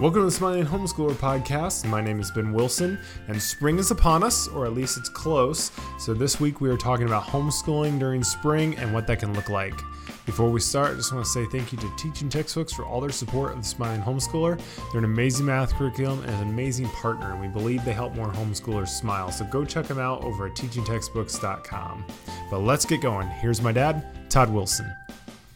Welcome to the Smiling Homeschooler podcast. My name is Ben Wilson, and spring is upon us, or at least it's close. So, this week we are talking about homeschooling during spring and what that can look like. Before we start, I just want to say thank you to Teaching Textbooks for all their support of the Smiling Homeschooler. They're an amazing math curriculum and an amazing partner, and we believe they help more homeschoolers smile. So, go check them out over at teachingtextbooks.com. But let's get going. Here's my dad, Todd Wilson.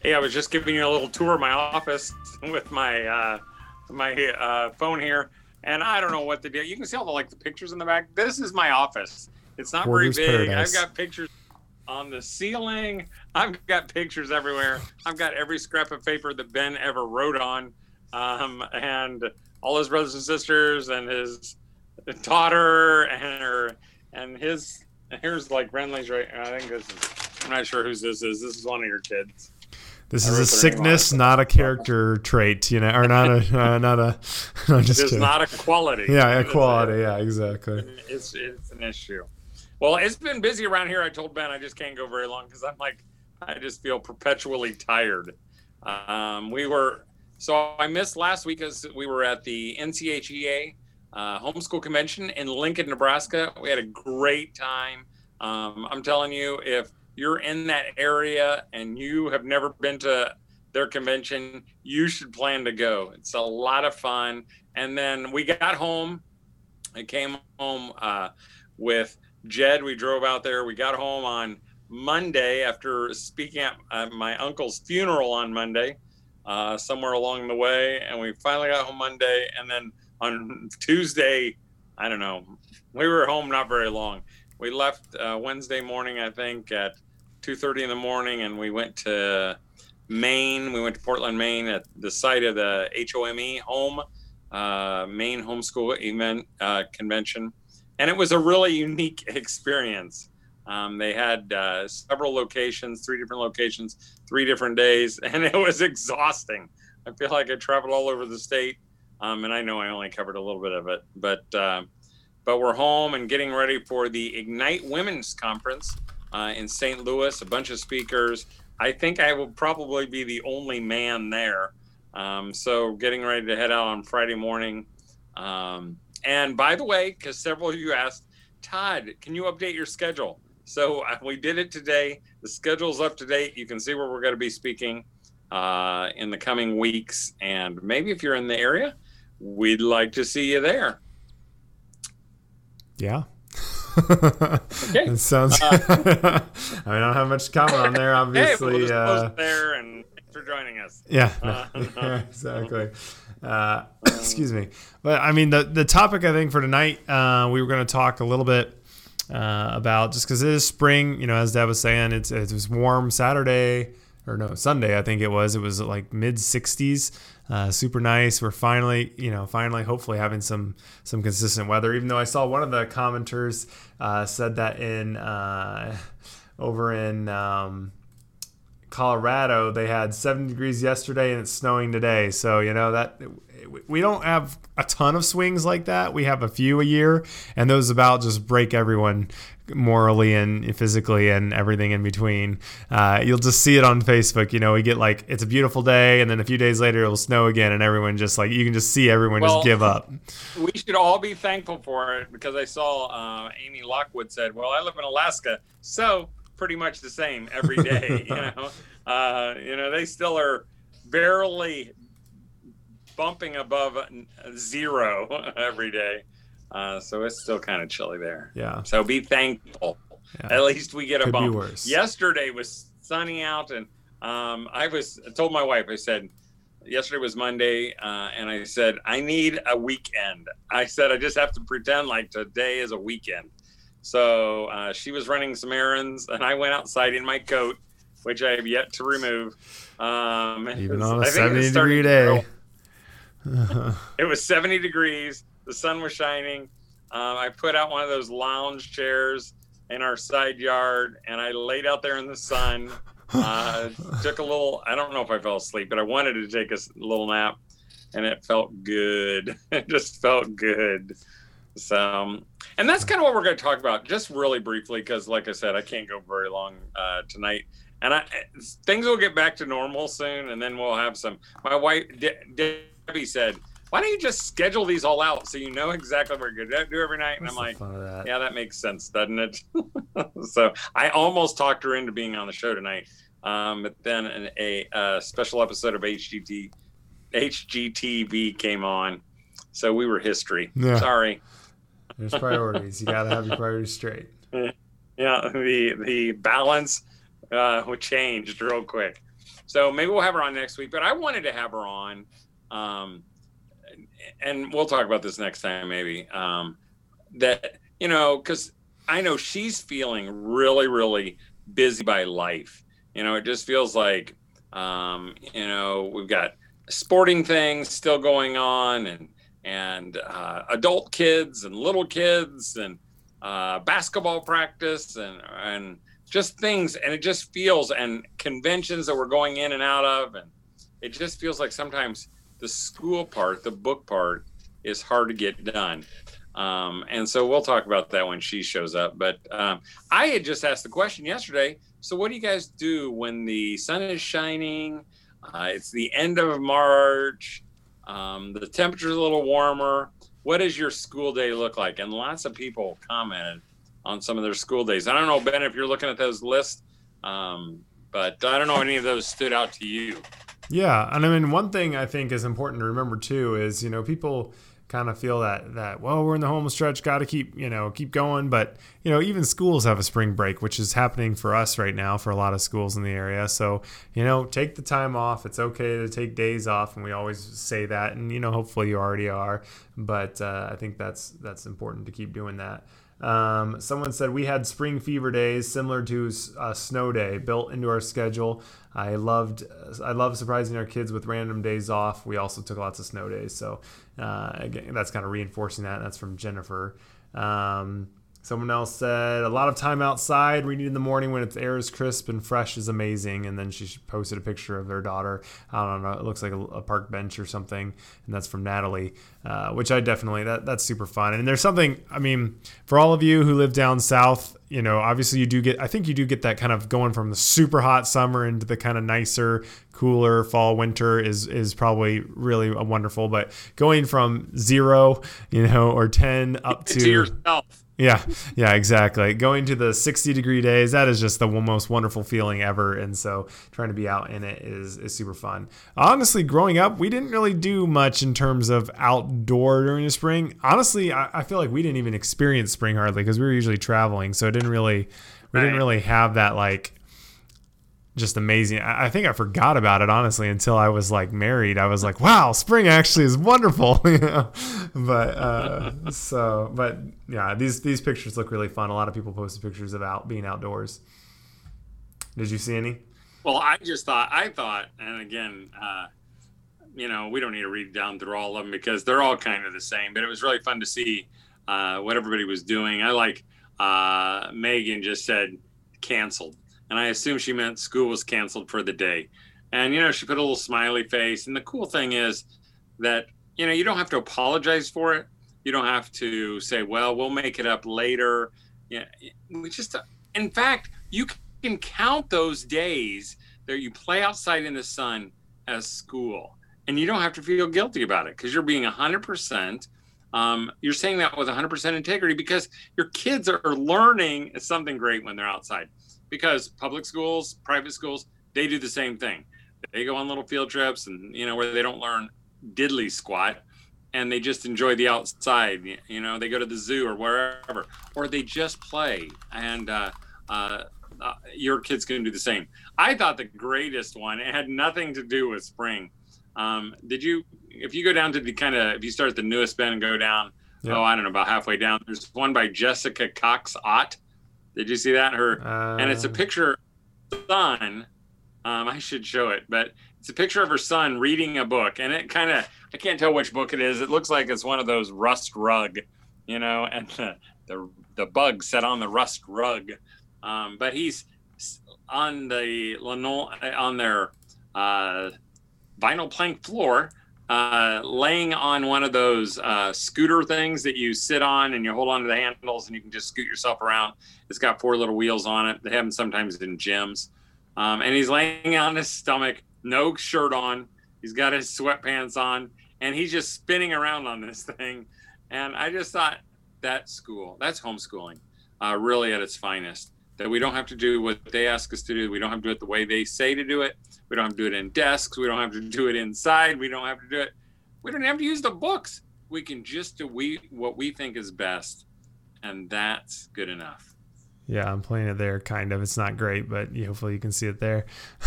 Hey, I was just giving you a little tour of my office with my uh, my uh, phone here, and I don't know what to do. You can see all the like the pictures in the back. This is my office. It's not Hoarder's very big. paradise. I've got pictures on the ceiling. I've got pictures everywhere. I've got every scrap of paper that Ben ever wrote on, um, and all his brothers and sisters, and his daughter, and her, and his. Here's like Renly's right. I think this is. I'm not sure whose this is. This is one of your kids. This is a their name on sickness, it. not a character trait, you know, or not a, uh, not a. No, just It's kidding. not a quality. yeah, a- equality. Yeah, exactly. It's it's an issue. Well, it's been busy around here. I told Ben I just can't go very long because I'm like, I just feel perpetually tired. Um, we were so I missed last week as we were at the NCHEA uh, homeschool convention in Lincoln, Nebraska. We had a great time. Um, I'm telling you, if you're in that area and you have never been to their convention, you should plan to go. It's a lot of fun. And then we got home. I came home uh, with Jed. We drove out there. We got home on Monday after speaking at my uncle's funeral on Monday, uh, somewhere along the way. And we finally got home Monday. And then on Tuesday, I don't know, we were home not very long. We left uh, Wednesday morning, I think, at 2:30 in the morning, and we went to Maine. We went to Portland, Maine, at the site of the HOME home uh, Maine homeschool event uh, convention, and it was a really unique experience. Um, they had uh, several locations, three different locations, three different days, and it was exhausting. I feel like I traveled all over the state, um, and I know I only covered a little bit of it, but uh, but we're home and getting ready for the Ignite Women's Conference uh, in St. Louis. A bunch of speakers. I think I will probably be the only man there. Um, so getting ready to head out on Friday morning. Um, and by the way, because several of you asked, Todd, can you update your schedule? So uh, we did it today. The schedule's up to date. You can see where we're going to be speaking uh, in the coming weeks. And maybe if you're in the area, we'd like to see you there. Yeah. Okay. it sounds. I mean, I don't have much comment on there. hey, Obviously, we'll just uh, post there and thanks for joining us. yeah, Uh, yeah, exactly. Uh, excuse me, but I mean the the topic I think for tonight uh, we were going to talk a little bit uh, about just because it is spring. You know, as Deb was saying, it's it was warm Saturday or no Sunday I think it was. It was like mid 60s, uh, super nice. We're finally you know finally hopefully having some some consistent weather. Even though I saw one of the commenters uh, said that in uh, over in. Um, Colorado, they had 70 degrees yesterday and it's snowing today. So, you know, that we don't have a ton of swings like that. We have a few a year, and those about just break everyone morally and physically and everything in between. Uh, you'll just see it on Facebook. You know, we get like, it's a beautiful day, and then a few days later it'll snow again, and everyone just like, you can just see everyone Well, just give up. we should all be thankful for it because I saw uh, Amy Lockwood said, "Well, I live in Alaska, so pretty much the same every day." you know, uh, you know, they still are barely bumping above zero every day, uh, so it's still kind of chilly there. Yeah. So be thankful. Yeah. At least we get a Could be bump. worse. Yesterday was sunny out, and um, I was I told my wife. I said, yesterday was Monday, uh, and I said I need a weekend. I said I just have to pretend like today is a weekend. So uh, she was running some errands, and I went outside in my coat, which I have yet to remove. Um, Even was- on a think it 70 was degree day. It was 70 degrees. The sun was shining. Um, I put out one of those lounge chairs in our side yard, and I laid out there in the sun. Uh, took a little. I don't know if I fell asleep, but I wanted to take a little nap, and it felt good. it just felt good. So, and that's kind of what we're going to talk about, just really briefly, because, like I said, I can't go very long uh, tonight. And I, things will get back to normal soon, and then we'll have some. My wife De- Debbie said, why don't you just schedule these all out so you know exactly what you're gonna do every night? And What's I'm like, that? yeah, that makes sense, doesn't it? so I almost talked her into being on the show tonight, um, but then an, a, a special episode of HGT HGTV came on, so we were history. Yeah. Sorry. There's priorities. You gotta have your priorities straight. Yeah, the the balance uh, changed real quick. So maybe we'll have her on next week. But I wanted to have her on, um, and we'll talk about this next time maybe. Um, that you know, because I know she's feeling really, really busy by life. You know, it just feels like um, you know we've got sporting things still going on, and and uh, adult kids and little kids and uh, basketball practice and and just things and it just feels and conventions that we're going in and out of and it just feels like sometimes the school part the book part is hard to get done um, and so we'll talk about that when she shows up but um, i had just asked the question yesterday so what do you guys do when the sun is shining uh, it's the end of march um, the temperature's a little warmer what does your school day look like and lots of people commented on some of their school days. I don't know, Ben, if you're looking at those lists, um, but I don't know any of those stood out to you. Yeah, and I mean one thing I think is important to remember too is you know people kind of feel that that well we're in the home stretch got to keep you know keep going but you know even schools have a spring break which is happening for us right now for a lot of schools in the area. So you know take the time off. It's okay to take days off and we always say that and you know hopefully you already are but uh, i think that's that's important to keep doing that um, someone said we had spring fever days similar to a snow day built into our schedule. I loved I love surprising our kids with random days off. We also took lots of snow days, so uh, again, that's kind of reinforcing that. That's from Jennifer. Um, Someone else said a lot of time outside reading in the morning when its air is crisp and fresh is amazing. And then she posted a picture of their daughter. I don't know. It looks like a, a park bench or something, and that's from Natalie, uh, which I definitely that that's super fun. And there's something. I mean, for all of you who live down south, you know, obviously you do get. I think you do get that kind of going from the super hot summer into the kind of nicer, cooler fall winter is is probably really wonderful. But going from zero, you know, or ten up to, to yourself yeah, yeah, exactly. Going to the 60 degree days, that is just the most wonderful feeling ever. And so trying to be out in it is, is super fun. Honestly, growing up, we didn't really do much in terms of outdoor during the spring. Honestly, I, I feel like we didn't even experience spring hardly because we were usually traveling. So it didn't really, we didn't really have that like just amazing. I think I forgot about it honestly until I was like married. I was like, wow, spring actually is wonderful. you know? But uh, so, but yeah, these these pictures look really fun. A lot of people posted pictures of out being outdoors. Did you see any? Well, I just thought I thought, and again, uh, you know, we don't need to read down through all of them because they're all kind of the same. But it was really fun to see uh, what everybody was doing. I like uh, Megan just said canceled and I assume she meant school was canceled for the day. And you know, she put a little smiley face. And the cool thing is that you know you don't have to apologize for it. You don't have to say, "Well, we'll make it up later." Yeah, we just. In fact, you can count those days that you play outside in the sun as school, and you don't have to feel guilty about it because you're being 100%. Um, you're saying that with 100% integrity because your kids are learning something great when they're outside because public schools, private schools, they do the same thing. They go on little field trips and, you know, where they don't learn diddly squat and they just enjoy the outside. You know, they go to the zoo or wherever, or they just play. And uh, uh, uh, your kids can do the same. I thought the greatest one, it had nothing to do with spring. Um, did you, if you go down to the kind of, if you start at the newest bend and go down, oh, I don't know, about halfway down, there's one by Jessica Cox Ott did you see that? Her uh, and it's a uh. picture son. Um, I should show it, but it's a picture of her son reading a book, and it kind of I can't tell which book it is. It looks like it's one of those rust rug, you know, and the the, the bug set on the rust rug. Um, but he's on the linoleum on their uh, vinyl plank floor uh, laying on one of those uh, scooter things that you sit on and you hold onto the handles and you can just scoot yourself around. It's got four little wheels on it. They have them sometimes in gyms. Um, and he's laying on his stomach, no shirt on. He's got his sweatpants on, and he's just spinning around on this thing. And I just thought that school, that's homeschooling, uh, really at its finest. That we don't have to do what they ask us to do. We don't have to do it the way they say to do it. We don't have to do it in desks. We don't have to do it inside. We don't have to do it. We don't have to use the books. We can just do we what we think is best, and that's good enough. Yeah, I'm playing it there, kind of. It's not great, but hopefully you can see it there.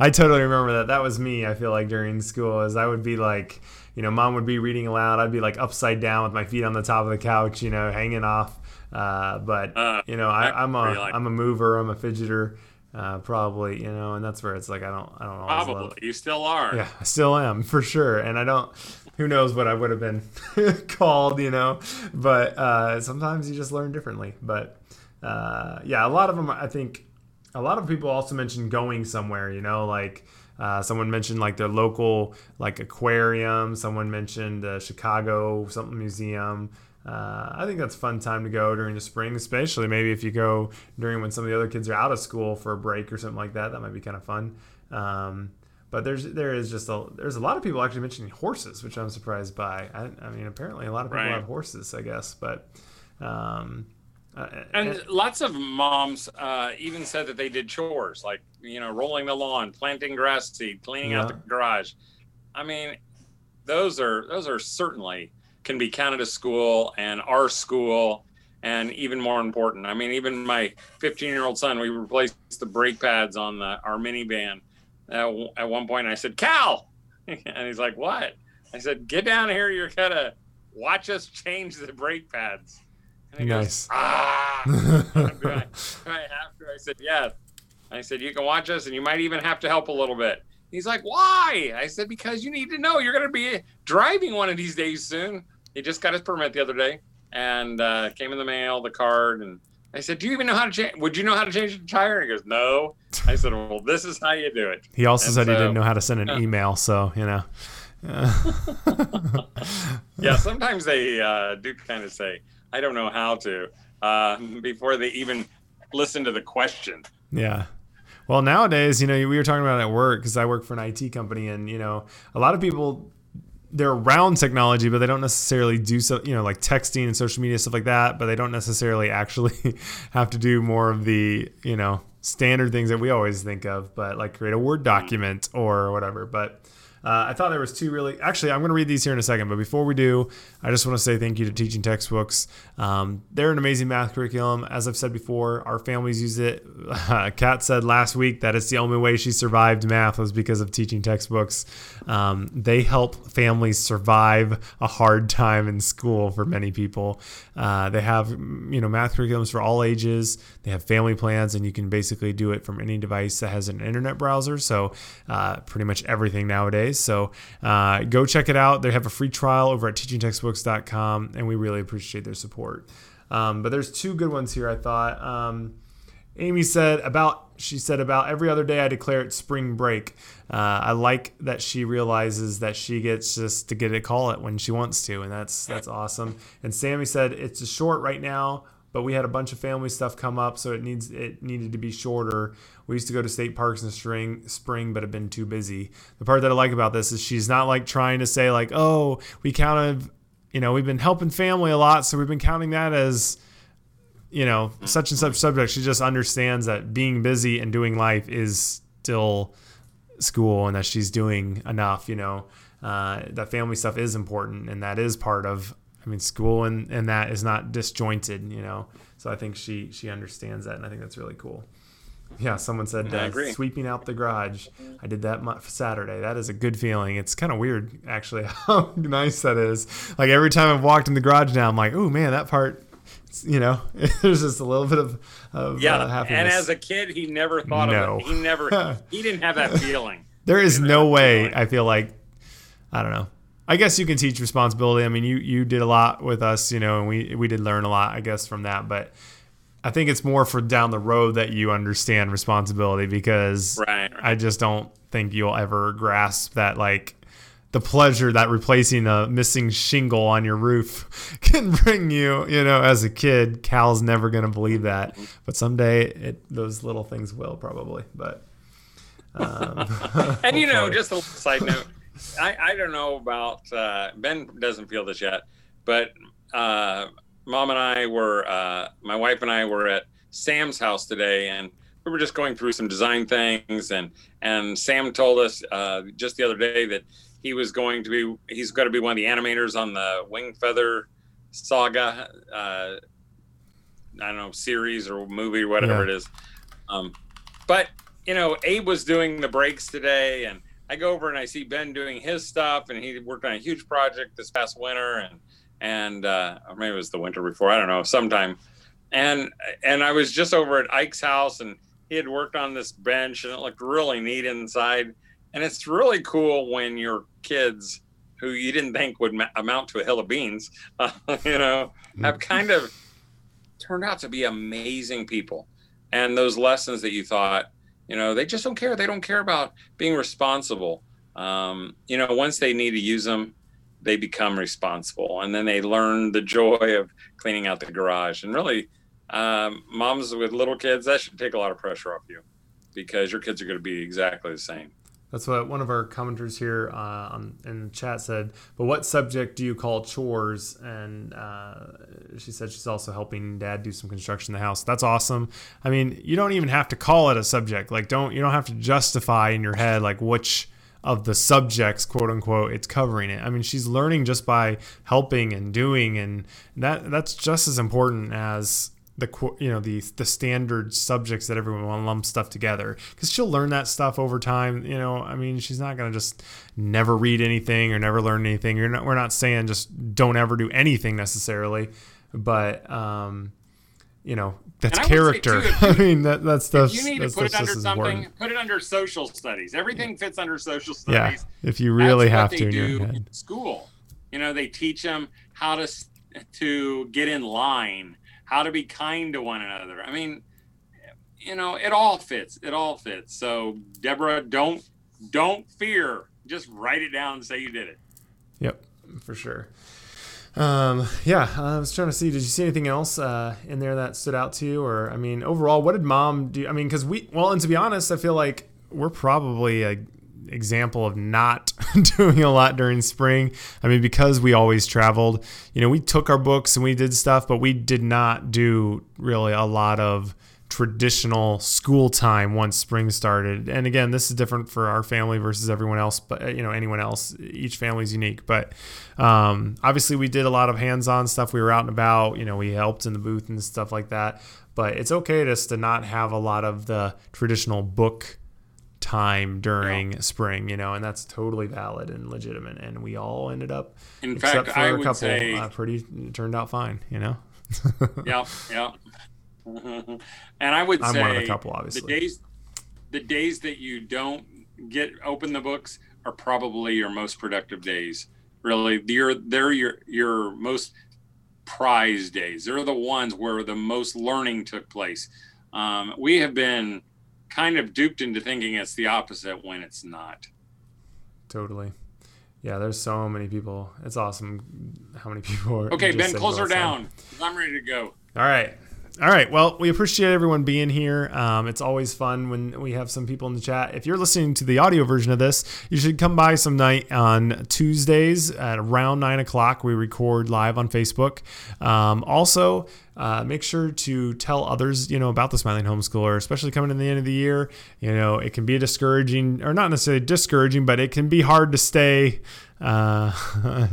I totally remember that. That was me. I feel like during school, as I would be like, you know, mom would be reading aloud. I'd be like upside down with my feet on the top of the couch, you know, hanging off. Uh, but Uh, you know, I, I'm a am a mover. I'm a fidgeter, uh, probably. You know, and that's where it's like I don't I don't always Probably you still are. yeah, I still am for sure. And I don't, who knows what I would have been called, you know. But uh, sometimes you just learn differently. But uh, yeah, a lot of them, I think, a lot of people also mentioned going somewhere, you know, like. Uh, someone mentioned like their local like aquarium. Someone mentioned uh, Chicago something museum. Uh, I think that's a fun time to go during the spring, especially maybe if you go during when some of the other kids are out of school for a break or something like that. That might be kind of fun. Um, but there's there is just a there's a lot of people actually mentioning horses, which I'm surprised by. I, I mean, apparently a lot of people Right. have horses, I guess. But um, uh, And lots of moms uh, even said that they did chores like, you know, rolling the lawn, planting grass seed, cleaning out the garage. I mean, those are those are certainly can be as school and our school and even more important. I mean, even my 15 year old son, we replaced the brake pads on the our minivan. At, at one point, I said, "Cal," and he's like, "What?" I said, "Get down here. You're gonna watch us change the brake pads." And he Nice. goes, "Ah." do, I, do I have to? I said, yes. I said, you can watch us and you might even have to help a little bit. He's like, why? I said, because you need to know you're going to be driving one of these days soon. He just got his permit the other day and uh, came in the mail, the card. And I said, do you even know how to change? Would you know how to change the tire? And he goes, no. I said, well, this is how you do it. he also And said he didn't know how to send an Yeah. email, so you know. Yeah, sometimes they uh, do kind of say, I don't know how to, uh, before they even listen to the question. Yeah. Well, nowadays, you know, we were talking about it at work because I work for an IT company, and you know, a lot of people they're around technology, but they don't necessarily do so, you know, like texting and social media stuff like that. But they don't necessarily actually have to do more of the, you know, standard things that we always think of, but like create a Word document or whatever. But uh, I thought there was two really. Actually, I'm going to read these here in a second. But before we do, I just want to say thank you to Teaching Textbooks. Um, they're an amazing math curriculum. As I've said before, our families use it. Kat said last week that it's the only way she survived math was because of teaching textbooks. Um, they help families survive a hard time in school for many people. Uh, they have you know math curriculums for all ages. They have family plans, and you can basically do it from any device that has an internet browser. So uh, pretty much everything nowadays. So uh, go check it out. They have a free trial over at teachingtextbooks.com, and we really appreciate their support. Um, but there's two good ones here. I thought. Um, Amy said about she said about every other day I declare it spring break. Uh, I like that she realizes that she gets just to get to call it when she wants to, and that's that's awesome. And Sammy said it's a short right now, but we had a bunch of family stuff come up, so it needs it needed to be shorter. We used to go to state parks in spring, spring, but have been too busy. The part that I like about this is she's not like trying to say like, oh, we counted, you know, we've been helping family a lot, so we've been counting that as you know, such and such subject. She just understands that being busy and doing life is still school and that she's doing enough, you know, uh, that family stuff is important and that is part of, I mean, school and, and that is not disjointed, you know? So I think she, she understands that. And I think that's really cool. Yeah. Someone said, uh, sweeping out the garage. I did that Saturday. That is a good feeling. It's kind of weird actually how nice that is. Like every time I've walked in the garage now, I'm like, oh man, that part, you know, there's just a little bit of, of Yeah, uh, and as a kid, he never thought No. of it. He never, he didn't have that feeling. there is no way feeling. I feel like I don't know. I guess you can teach responsibility. I mean, you you did a lot with us, you know, and we we did learn a lot, I guess, from that. But I think it's more for down the road that you understand responsibility because Right, right. I just don't think you'll ever grasp that like the pleasure that replacing a missing shingle on your roof can bring you, you know, as a kid. Cal's never going to believe that, but someday it, those little things will probably. But um, And you know, just a little side note, I, I don't know about uh, Ben doesn't feel this yet, but uh, mom and I were uh, my wife and I were at Sam's house today, and we were just going through some design things, and and Sam told us uh, just the other day that he was going to be he's going to be one of the animators on the Wingfeather Saga. Uh, I don't know series or movie or whatever yeah. it is. Um, but you know, Abe was doing the breaks today, and I go over and I see Ben doing his stuff, and he worked on a huge project this past winter, and and uh, or maybe it was the winter before, I don't know, sometime. And and I was just over at Ike's house, and he had worked on this bench, and it looked really neat inside. And it's really cool when your kids, who you didn't think would ma- amount to a hill of beans, uh, you know, have mm. kind of turned out to be amazing people. And those lessons that you thought, you know, they just don't care. They don't care about being responsible. Um, you know, once they need to use them, they become responsible, and then they learn the joy of cleaning out the garage. And really, um, moms with little kids, that should take a lot of pressure off you, because your kids are going to be exactly the same. That's what one of our commenters here uh, in the chat said. But what subject do you call chores? And uh, she said she's also helping dad do some construction in the house. That's awesome. I mean, you don't even have to call it a subject. Like, don't you don't have to justify in your head like which of the subjects, quote unquote, it's covering it. I mean, she's learning just by helping and doing, and that that's just as important as the you know the the standard subjects that everyone lumps stuff together because she'll learn that stuff over time you know i mean she's not going to just never read anything or never learn anything not we're not saying just don't ever do anything necessarily but um you know that's character too, you, i mean that that's stuff you need to put it under something important. put it under social studies everything fits under social studies yeah if you really have to in do in school you know they teach them how to to get in line how to be kind to one another. I mean, you know, it all fits. It all fits. So, Deborah, don't don't fear. Just write it down and say you did it. Yep, for sure. Um, yeah, I was trying to see. Did you see anything else uh, in there that stood out to you, or I mean, overall, what did mom do? I mean, because we well, and to be honest, I feel like we're probably a example of not doing a lot during spring. I mean, because we always traveled, you know, we took our books and we did stuff, but we did not do really a lot of traditional school time once spring started. And again, this is different for our family versus everyone else, but you know, anyone else, each family is unique. But um, obviously, we did a lot of hands on stuff. We were out and about, you know, we helped in the booth and stuff like that. But it's okay just to not have a lot of the traditional book time during yeah. spring, you know, and that's totally valid and legitimate. And we all ended up, in except fact, for I a couple, say, uh, pretty turned out fine, you know. yeah, yeah. And I would I'm say one of a couple, obviously. The days, the days that you don't get open the books are probably your most productive days. Really, they're they're your your most prize days. They're the ones where the most learning took place. Um, we have been kind of duped into thinking it's the opposite when it's not. Totally. Yeah, there's so many people. It's awesome how many people are. Okay, Ben, close her down. I'm ready to go. All right. All right. Well, we appreciate everyone being here. Um, it's always fun when we have some people in the chat. If you're listening to the audio version of this, you should come by some night on Tuesdays at around nine o'clock. We record live on Facebook. Um, also, uh, make sure to tell others, you know, about the Smiling Homeschooler, especially coming to the end of the year. You know, it can be discouraging, or not necessarily discouraging, but it can be hard to stay, uh,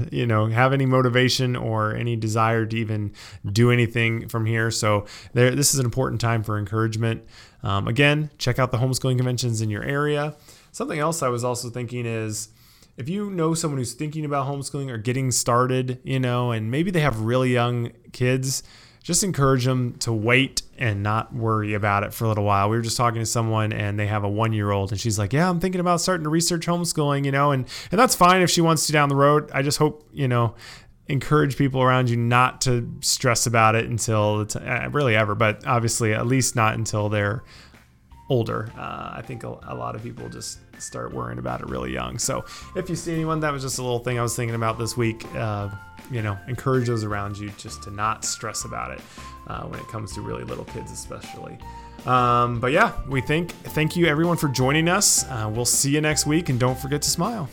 you know, have any motivation or any desire to even do anything from here. So there, this is an important time for encouragement. Um, again, check out the homeschooling conventions in your area. Something else I was also thinking is if you know someone who's thinking about homeschooling or getting started, you know, and maybe they have really young kids, just encourage them to wait and not worry about it for a little while. We were just talking to someone and they have a one year old and she's like, Yeah, I'm thinking about starting to research homeschooling, you know, and, and that's fine if she wants to down the road. I just hope, you know, encourage people around you not to stress about it until t- uh, really ever, but obviously at least not until they're older. Uh, I think a, a, lot of people just start worrying about it really young. So if you see anyone, that was just a little thing I was thinking about this week. Uh, you know, encourage those around you just to not stress about it uh, when it comes to really little kids, especially. Um, but yeah, we think thank you everyone for joining us. Uh, we'll see you next week, and don't forget to smile.